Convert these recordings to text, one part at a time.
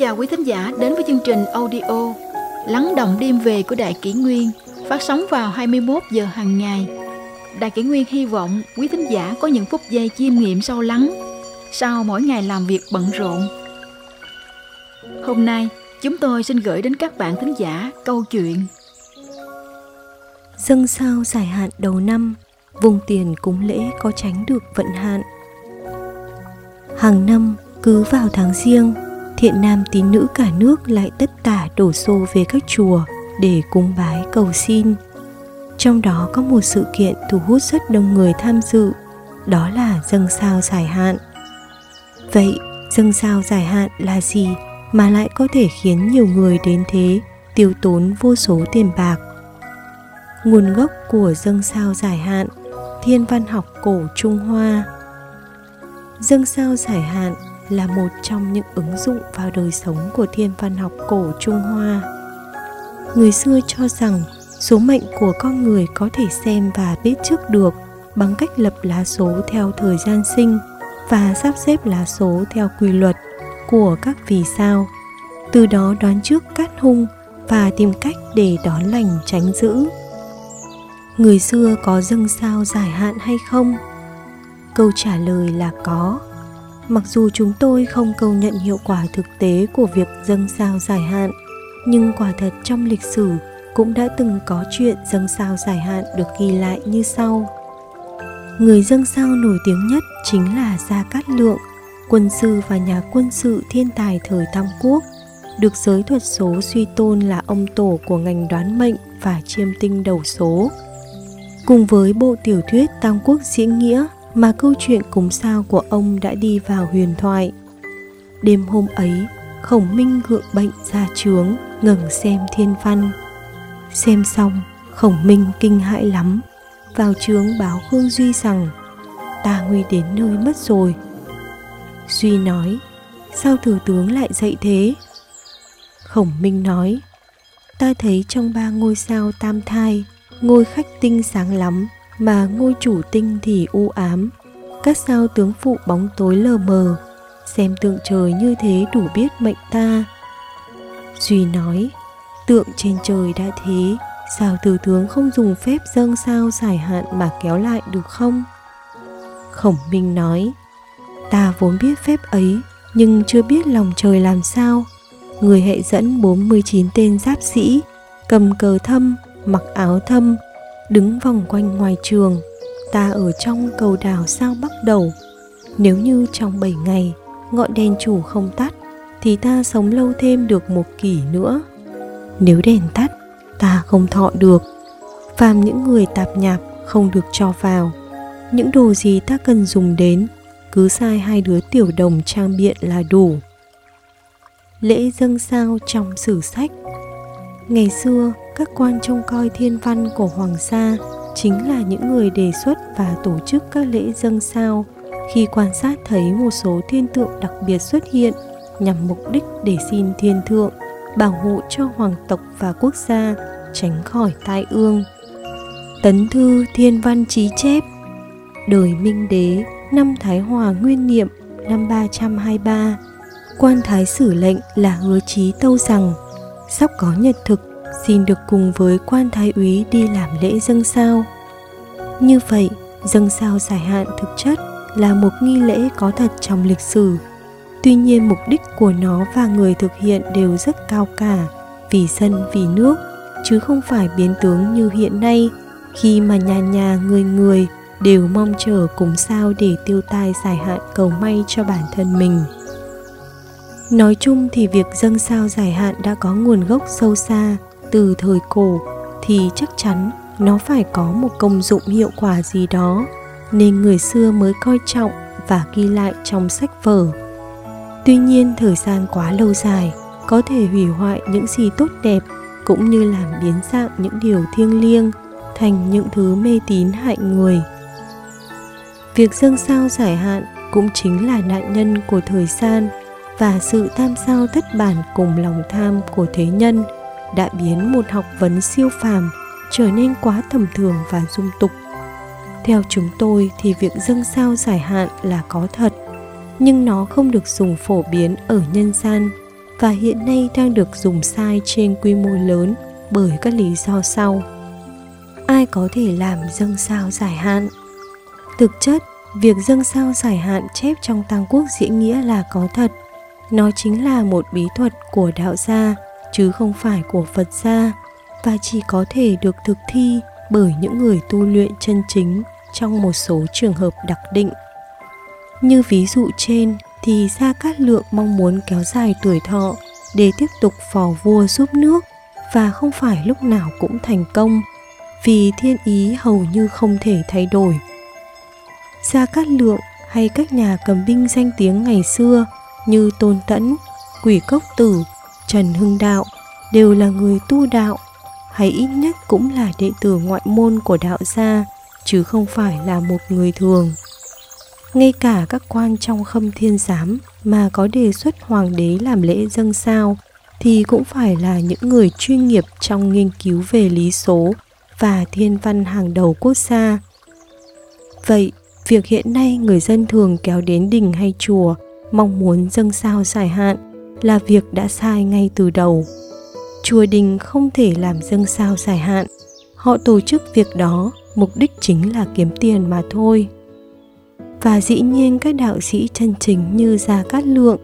chào quý thính giả đến với chương trình audio Lắng động đêm về của Đại Kỷ Nguyên phát sóng vào 21 giờ hàng ngày. Đại Kỷ Nguyên hy vọng quý thính giả có những phút giây chiêm nghiệm sâu lắng sau mỗi ngày làm việc bận rộn. Hôm nay, chúng tôi xin gửi đến các bạn thính giả câu chuyện Dâng sao giải hạn đầu năm, vùng tiền cúng lễ có tránh được vận hạn. Hàng năm, cứ vào tháng riêng, thiện nam tín nữ cả nước lại tất tả đổ xô về các chùa để cúng bái cầu xin. Trong đó có một sự kiện thu hút rất đông người tham dự, đó là dâng sao giải hạn. Vậy, dâng sao giải hạn là gì mà lại có thể khiến nhiều người đến thế tiêu tốn vô số tiền bạc? Nguồn gốc của dâng sao giải hạn, thiên văn học cổ Trung Hoa. Dâng sao giải hạn là một trong những ứng dụng vào đời sống của thiên văn học cổ Trung Hoa. Người xưa cho rằng số mệnh của con người có thể xem và biết trước được bằng cách lập lá số theo thời gian sinh và sắp xếp lá số theo quy luật của các vì sao. Từ đó đoán trước cát hung và tìm cách để đón lành tránh dữ. Người xưa có dâng sao giải hạn hay không? Câu trả lời là có mặc dù chúng tôi không công nhận hiệu quả thực tế của việc dâng sao giải hạn, nhưng quả thật trong lịch sử cũng đã từng có chuyện dâng sao giải hạn được ghi lại như sau. Người dâng sao nổi tiếng nhất chính là gia cát lượng, quân sư và nhà quân sự thiên tài thời tam quốc, được giới thuật số suy tôn là ông tổ của ngành đoán mệnh và chiêm tinh đầu số. Cùng với bộ tiểu thuyết tam quốc diễn nghĩa mà câu chuyện cúng sao của ông đã đi vào huyền thoại. Đêm hôm ấy, Khổng Minh gượng bệnh ra trướng, ngừng xem thiên văn. Xem xong, Khổng Minh kinh hãi lắm, vào trướng báo Khương Duy rằng ta nguy đến nơi mất rồi. Duy nói, sao thừa tướng lại dậy thế? Khổng Minh nói, ta thấy trong ba ngôi sao tam thai, ngôi khách tinh sáng lắm, mà ngôi chủ tinh thì u ám. Các sao tướng phụ bóng tối lờ mờ, xem tượng trời như thế đủ biết mệnh ta. Duy nói, tượng trên trời đã thế, sao từ tướng không dùng phép dâng sao giải hạn mà kéo lại được không? Khổng minh nói, ta vốn biết phép ấy, nhưng chưa biết lòng trời làm sao. Người hệ dẫn 49 tên giáp sĩ, cầm cờ thâm, mặc áo thâm đứng vòng quanh ngoài trường. Ta ở trong cầu đảo sao bắt đầu. Nếu như trong 7 ngày, ngọn đèn chủ không tắt, thì ta sống lâu thêm được một kỷ nữa. Nếu đèn tắt, ta không thọ được. Phàm những người tạp nhạp không được cho vào. Những đồ gì ta cần dùng đến, cứ sai hai đứa tiểu đồng trang biện là đủ. Lễ dâng sao trong sử sách. Ngày xưa các quan trông coi thiên văn của hoàng gia chính là những người đề xuất và tổ chức các lễ dâng sao khi quan sát thấy một số thiên tượng đặc biệt xuất hiện nhằm mục đích để xin thiên thượng, bảo hộ cho hoàng tộc và quốc gia, tránh khỏi tai ương. Tấn thư thiên văn trí chép, Đời Minh Đế, năm Thái Hòa Nguyên Niệm, năm 323 Quan Thái Sử lệnh là hứa chí tâu rằng, sắp có nhật thực xin được cùng với quan thái úy đi làm lễ dâng sao. Như vậy, dâng sao giải hạn thực chất là một nghi lễ có thật trong lịch sử. Tuy nhiên mục đích của nó và người thực hiện đều rất cao cả, vì dân vì nước, chứ không phải biến tướng như hiện nay khi mà nhà nhà người người đều mong chờ cúng sao để tiêu tai giải hạn cầu may cho bản thân mình. Nói chung thì việc dâng sao giải hạn đã có nguồn gốc sâu xa từ thời cổ thì chắc chắn nó phải có một công dụng hiệu quả gì đó, nên người xưa mới coi trọng và ghi lại trong sách vở. Tuy nhiên, thời gian quá lâu dài, có thể hủy hoại những gì tốt đẹp, cũng như làm biến dạng những điều thiêng liêng thành những thứ mê tín hại người. Việc dâng sao giải hạn cũng chính là nạn nhân của thời gian và sự tham sao thất bản cùng lòng tham của thế nhân đã biến một học vấn siêu phàm trở nên quá tầm thường và dung tục. Theo chúng tôi thì việc dâng sao giải hạn là có thật, nhưng nó không được dùng phổ biến ở nhân gian và hiện nay đang được dùng sai trên quy mô lớn bởi các lý do sau. Ai có thể làm dâng sao giải hạn? Thực chất, việc dâng sao giải hạn chép trong tăng quốc diễn nghĩa là có thật. Nó chính là một bí thuật của đạo gia chứ không phải của phật gia và chỉ có thể được thực thi bởi những người tu luyện chân chính trong một số trường hợp đặc định như ví dụ trên thì Gia Cát Lượng mong muốn kéo dài tuổi thọ để tiếp tục phò vua giúp nước và không phải lúc nào cũng thành công vì thiên ý hầu như không thể thay đổi. Gia Cát Lượng hay các nhà cầm binh danh tiếng ngày xưa như Tôn Tẫn, Quỷ Cốc Tử, Trần Hưng Đạo đều là người tu đạo hay ít nhất cũng là đệ tử ngoại môn của đạo gia chứ không phải là một người thường ngay cả các quan trong khâm thiên giám mà có đề xuất hoàng đế làm lễ dâng sao thì cũng phải là những người chuyên nghiệp trong nghiên cứu về lý số và thiên văn hàng đầu quốc gia. Vậy, việc hiện nay người dân thường kéo đến đình hay chùa mong muốn dâng sao giải hạn là việc đã sai ngay từ đầu. Chùa đình không thể làm dâng sao dài hạn. Họ tổ chức việc đó, mục đích chính là kiếm tiền mà thôi và dĩ nhiên các đạo sĩ chân chính như Gia Cát Lượng,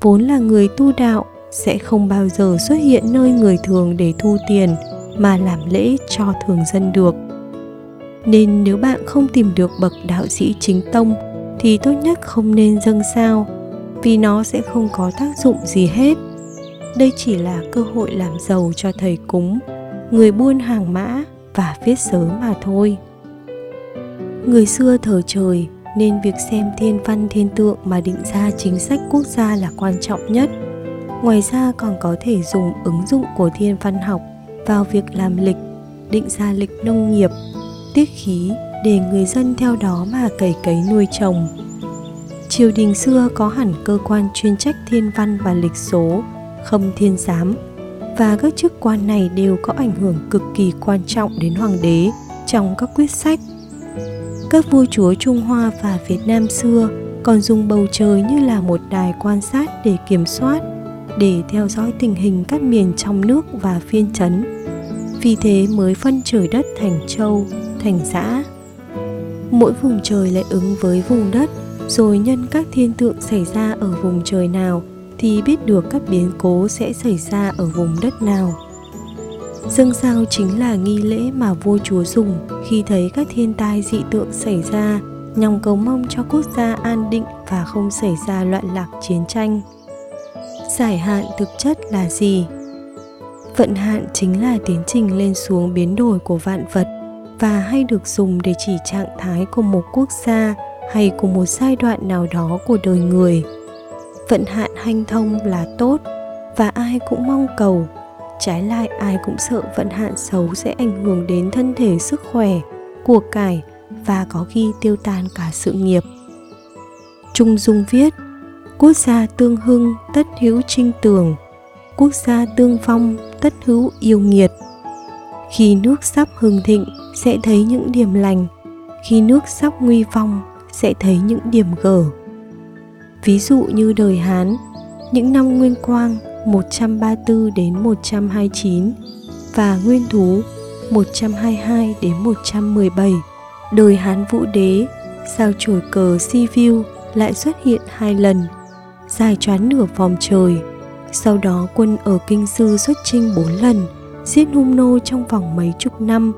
vốn là người tu đạo, sẽ không bao giờ xuất hiện nơi người thường để thu tiền, mà làm lễ cho thường dân được. Nên nếu bạn không tìm được bậc đạo sĩ chính tông, thì tốt nhất không nên dâng sao vì nó sẽ không có tác dụng gì hết. Đây chỉ là cơ hội làm giàu cho thầy cúng, người buôn hàng mã và viết sớ mà thôi. Người xưa thờ trời nên việc xem thiên văn thiên tượng mà định ra chính sách quốc gia là quan trọng nhất ngoài ra còn có thể dùng ứng dụng của thiên văn học vào việc làm lịch định ra lịch nông nghiệp tiết khí để người dân theo đó mà cày cấy nuôi trồng triều đình xưa có hẳn cơ quan chuyên trách thiên văn và lịch số khâm thiên giám và các chức quan này đều có ảnh hưởng cực kỳ quan trọng đến hoàng đế trong các quyết sách các vua chúa Trung Hoa và Việt Nam xưa còn dùng bầu trời như là một đài quan sát để kiểm soát, để theo dõi tình hình các miền trong nước và phiên chấn. Vì thế mới phân trời đất thành châu, thành xã. Mỗi vùng trời lại ứng với vùng đất, rồi nhân các thiên tượng xảy ra ở vùng trời nào thì biết được các biến cố sẽ xảy ra ở vùng đất nào. Dâng sao chính là nghi lễ mà vua chúa dùng khi thấy các thiên tai dị tượng xảy ra, nhằm cầu mong cho quốc gia an định và không xảy ra loạn lạc chiến tranh. Giải hạn thực chất là gì? Vận hạn chính là tiến trình lên xuống biến đổi của vạn vật và hay được dùng để chỉ trạng thái của một quốc gia hay của một giai đoạn nào đó của đời người. Vận hạn hanh thông là tốt và ai cũng mong cầu. Trái lại, ai cũng sợ vận hạn xấu sẽ ảnh hưởng đến thân thể, sức khỏe của cải và có khi tiêu tan cả sự nghiệp. Trung dung viết, quốc gia tương hưng tất hữu trinh tường, quốc gia tương phong tất hữu yêu nghiệt. Khi nước sắp hưng thịnh, sẽ thấy những điểm lành. Khi nước sắp nguy vong sẽ thấy những điểm gở ví dụ như đời hán những năm nguyên quang 134 đến 129 và Nguyên Thú 122 đến 117. Đời Hán Vũ Đế, sao chổi cờ Sivu lại xuất hiện hai lần, dài choán nửa vòng trời. Sau đó quân ở Kinh Sư xuất chinh bốn lần, giết hung nô trong vòng mấy chục năm,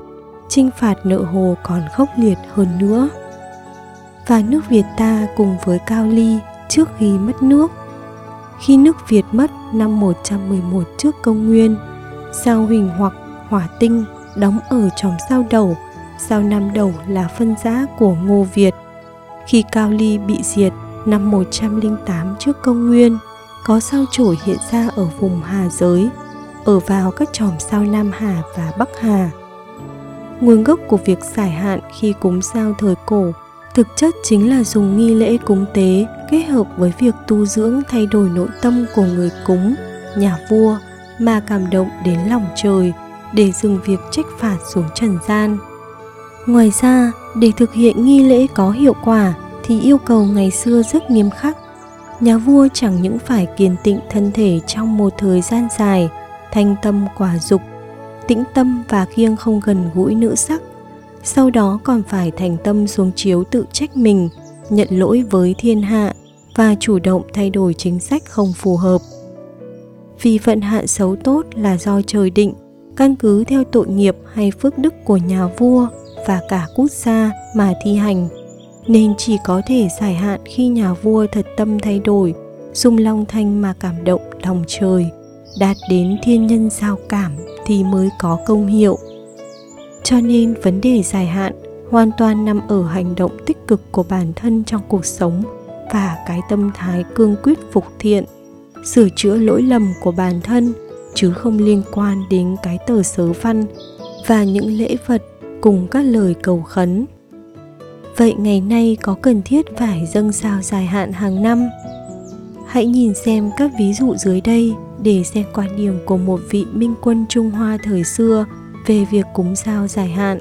chinh phạt nợ hồ còn khốc liệt hơn nữa. Và nước Việt ta cùng với Cao Ly trước khi mất nước khi nước Việt mất năm 111 trước công nguyên, sao huỳnh hoặc hỏa tinh đóng ở chòm sao đầu, sao nam đầu là phân giá của Ngô Việt. Khi Cao Ly bị diệt năm 108 trước công nguyên, có sao chổi hiện ra ở vùng Hà giới, ở vào các chòm sao Nam Hà và Bắc Hà. Nguồn gốc của việc giải hạn khi cúng sao thời cổ thực chất chính là dùng nghi lễ cúng tế kết hợp với việc tu dưỡng thay đổi nội tâm của người cúng, nhà vua mà cảm động đến lòng trời để dừng việc trách phạt xuống trần gian. Ngoài ra, để thực hiện nghi lễ có hiệu quả thì yêu cầu ngày xưa rất nghiêm khắc. Nhà vua chẳng những phải kiên tịnh thân thể trong một thời gian dài, thanh tâm quả dục, tĩnh tâm và kiêng không gần gũi nữ sắc. Sau đó còn phải thành tâm xuống chiếu tự trách mình, nhận lỗi với thiên hạ và chủ động thay đổi chính sách không phù hợp. Vì vận hạn xấu tốt là do trời định, căn cứ theo tội nghiệp hay phước đức của nhà vua và cả quốc gia mà thi hành nên chỉ có thể giải hạn khi nhà vua thật tâm thay đổi dùng long thanh mà cảm động lòng trời đạt đến thiên nhân giao cảm thì mới có công hiệu cho nên vấn đề dài hạn hoàn toàn nằm ở hành động tích cực của bản thân trong cuộc sống và cái tâm thái cương quyết phục thiện, sửa chữa lỗi lầm của bản thân chứ không liên quan đến cái tờ sớ văn và những lễ vật cùng các lời cầu khấn. Vậy ngày nay có cần thiết phải dâng sao dài hạn hàng năm? Hãy nhìn xem các ví dụ dưới đây để xem quan điểm của một vị minh quân trung hoa thời xưa về việc cúng sao dài hạn.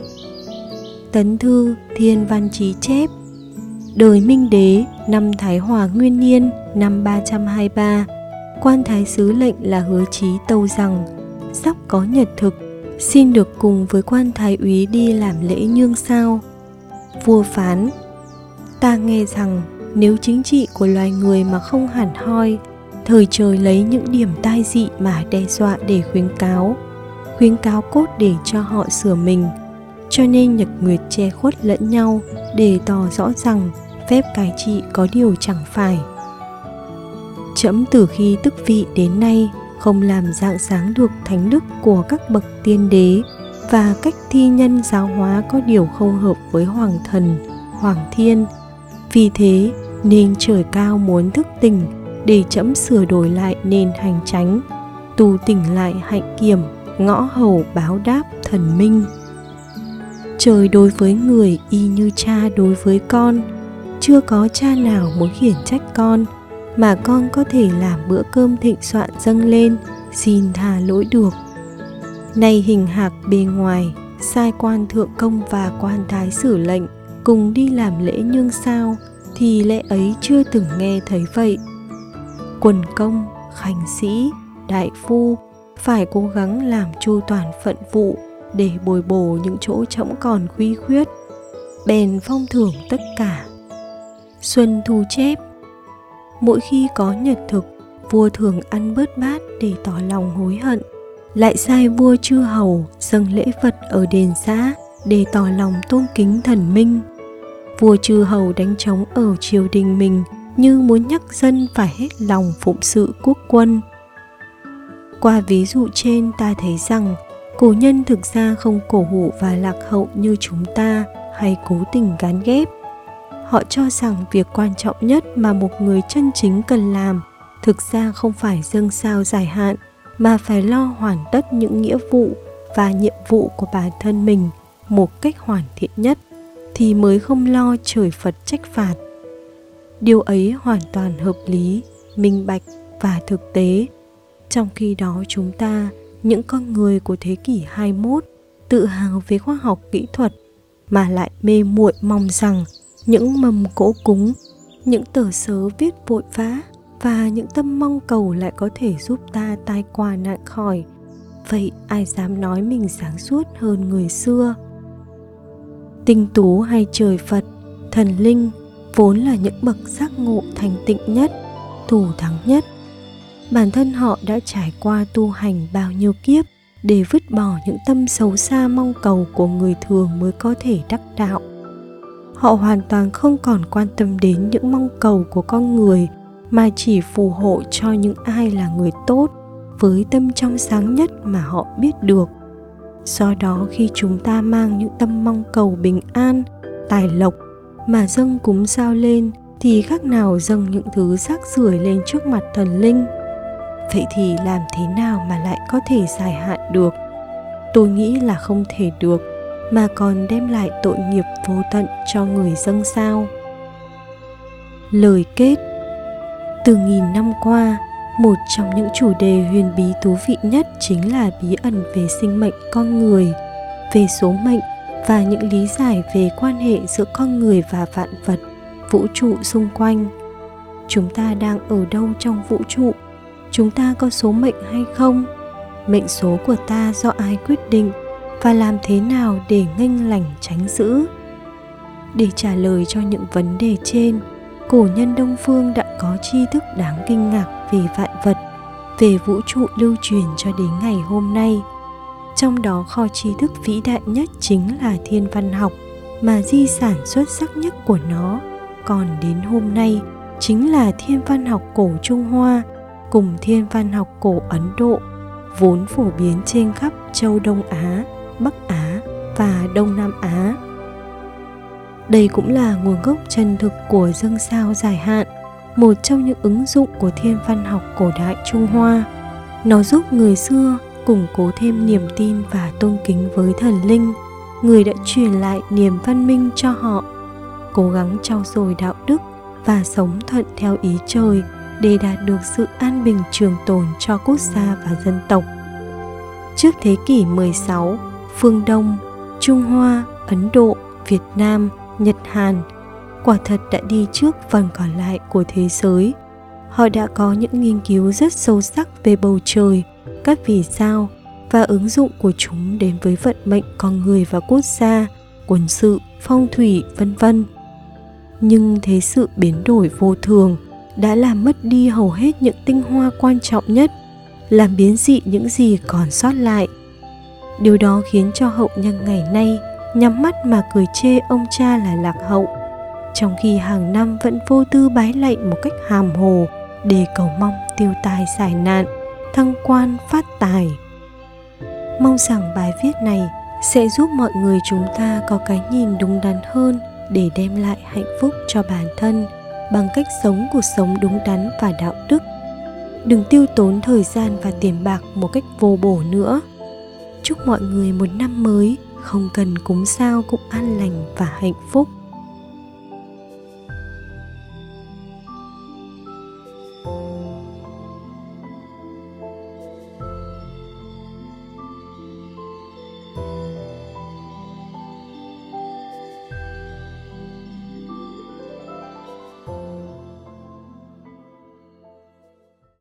Tấn thư, thiên văn chí chép, đời minh đế, năm thái hòa nguyên niên năm 323 quan thái sứ lệnh là hứa chí tâu rằng, sắp có nhật thực, xin được cùng với quan thái úy đi làm lễ nhương sao, vua phán. Ta nghe rằng, nếu chính trị của loài người mà không hẳn hoi, thời trời lấy những điểm tai dị mà đe dọa để khuyến cáo khuyến cáo cốt để cho họ sửa mình. Cho nên nhật nguyệt che khuất lẫn nhau để tỏ rõ rằng phép cai trị có điều chẳng phải. Trẫm từ khi tức vị đến nay không làm dạng sáng được thánh đức của các bậc tiên đế và cách thi nhân giáo hóa có điều không hợp với hoàng thần, hoàng thiên. Vì thế nên trời cao muốn thức tỉnh để chấm sửa đổi lại nền hành tránh, tu tỉnh lại hạnh kiểm, ngõ hầu báo đáp thần minh. Trời đối với người y như cha đối với con, chưa có cha nào muốn khiển trách con, mà con có thể làm bữa cơm thịnh soạn dâng lên, xin tha lỗi được nay hình hạc bề ngoài sai quan thượng công và quan thái sử lệnh cùng đi làm lễ nhương sao thì lễ ấy chưa từng nghe thấy vậy quần công khánh sĩ đại phu phải cố gắng làm chu toàn phận vụ để bồi bổ những chỗ trống còn khuy khuyết. Bèn phong thưởng tất cả. Xuân thu chép. Mỗi khi có nhật thực, vua thường ăn bớt bát để tỏ lòng hối hận. Lại sai vua chư hầu dâng lễ vật ở đền xã để tỏ lòng tôn kính thần minh. Vua chư hầu đánh trống ở triều đình mình như muốn nhắc dân phải hết lòng phụng sự quốc quân qua ví dụ trên ta thấy rằng cổ nhân thực ra không cổ hủ và lạc hậu như chúng ta hay cố tình gán ghép họ cho rằng việc quan trọng nhất mà một người chân chính cần làm thực ra không phải dâng sao dài hạn mà phải lo hoàn tất những nghĩa vụ và nhiệm vụ của bản thân mình một cách hoàn thiện nhất thì mới không lo trời Phật trách phạt. Điều ấy hoàn toàn hợp lý, minh bạch và thực tế. Trong khi đó chúng ta, những con người của thế kỷ 21 tự hào về khoa học kỹ thuật mà lại mê muội mong rằng những mầm cỗ cúng, những tờ sớ viết vội vã và những tâm mong cầu lại có thể giúp ta tai qua nạn khỏi. Vậy ai dám nói mình sáng suốt hơn người xưa? Tinh tú hay trời phật thần linh vốn là những bậc giác ngộ thành tịnh nhất thủ thắng nhất bản thân họ đã trải qua tu hành bao nhiêu kiếp để vứt bỏ những tâm xấu xa mong cầu của người thường mới có thể đắc đạo. Họ hoàn toàn không còn quan tâm đến những mong cầu của con người mà chỉ phù hộ cho những ai là người tốt với tâm trong sáng nhất mà họ biết được. Do đó khi chúng ta mang những tâm mong cầu bình an, tài lộc mà dâng cúng sao lên thì khác nào dâng những thứ rác rưởi lên trước mặt thần linh vậy thì làm thế nào mà lại có thể dài hạn được? Tôi nghĩ là không thể được, mà còn đem lại tội nghiệp vô tận cho người dân sao? Lời kết. Từ nghìn năm qua, một trong những chủ đề huyền bí thú vị nhất chính là bí ẩn về sinh mệnh con người, về số mệnh và những lý giải về quan hệ giữa con người và vạn vật, vũ trụ xung quanh. Chúng ta đang ở đâu trong vũ trụ? Chúng ta có số mệnh hay không? Mệnh số của ta do ai quyết định và làm thế nào để nghênh lành tránh giữ? Để trả lời cho những vấn đề trên, cổ nhân đông phương đã có tri thức đáng kinh ngạc về vạn vật, về vũ trụ lưu truyền cho đến ngày hôm nay. Trong đó kho tri thức vĩ đại nhất chính là thiên văn học, mà di sản xuất sắc nhất của nó. Còn đến hôm nay, chính là thiên văn học cổ trung hoa cùng thiên văn học cổ ấn độ, vốn phổ biến trên khắp châu đông á, bắc á và đông nam á. Đây cũng là nguồn gốc chân thực của dân sao dài hạn, một trong những ứng dụng của thiên văn học cổ đại trung hoa. Nó giúp người xưa củng cố thêm niềm tin và tôn kính với thần linh, người đã truyền lại niềm văn minh cho họ, cố gắng trau dồi đạo đức và sống thuận theo ý trời để đạt được sự an bình trường tồn cho quốc gia và dân tộc. Trước thế kỷ 16, phương Đông, Trung Hoa, Ấn Độ, Việt Nam, Nhật Hàn quả thật đã đi trước phần còn lại của thế giới. Họ đã có những nghiên cứu rất sâu sắc về bầu trời, các vì sao và ứng dụng của chúng đến với vận mệnh con người và quốc gia, quân sự, phong thủy, vân vân. Nhưng thế sự biến đổi vô thường đã làm mất đi hầu hết những tinh hoa quan trọng nhất, làm biến dị những gì còn sót lại. Điều đó khiến cho hậu nhân ngày nay nhắm mắt mà cười chê ông cha là lạc hậu, trong khi hàng năm vẫn vô tư bái lạy một cách hàm hồ để cầu mong tiêu tài giải nạn, thăng quan phát tài. Mong rằng bài viết này sẽ giúp mọi người chúng ta có cái nhìn đúng đắn hơn để đem lại hạnh phúc cho bản thân bằng cách sống cuộc sống đúng đắn và đạo đức. Đừng tiêu tốn thời gian và tiền bạc một cách vô bổ nữa. Chúc mọi người một năm mới, không cần cúng sao cũng an lành và hạnh phúc.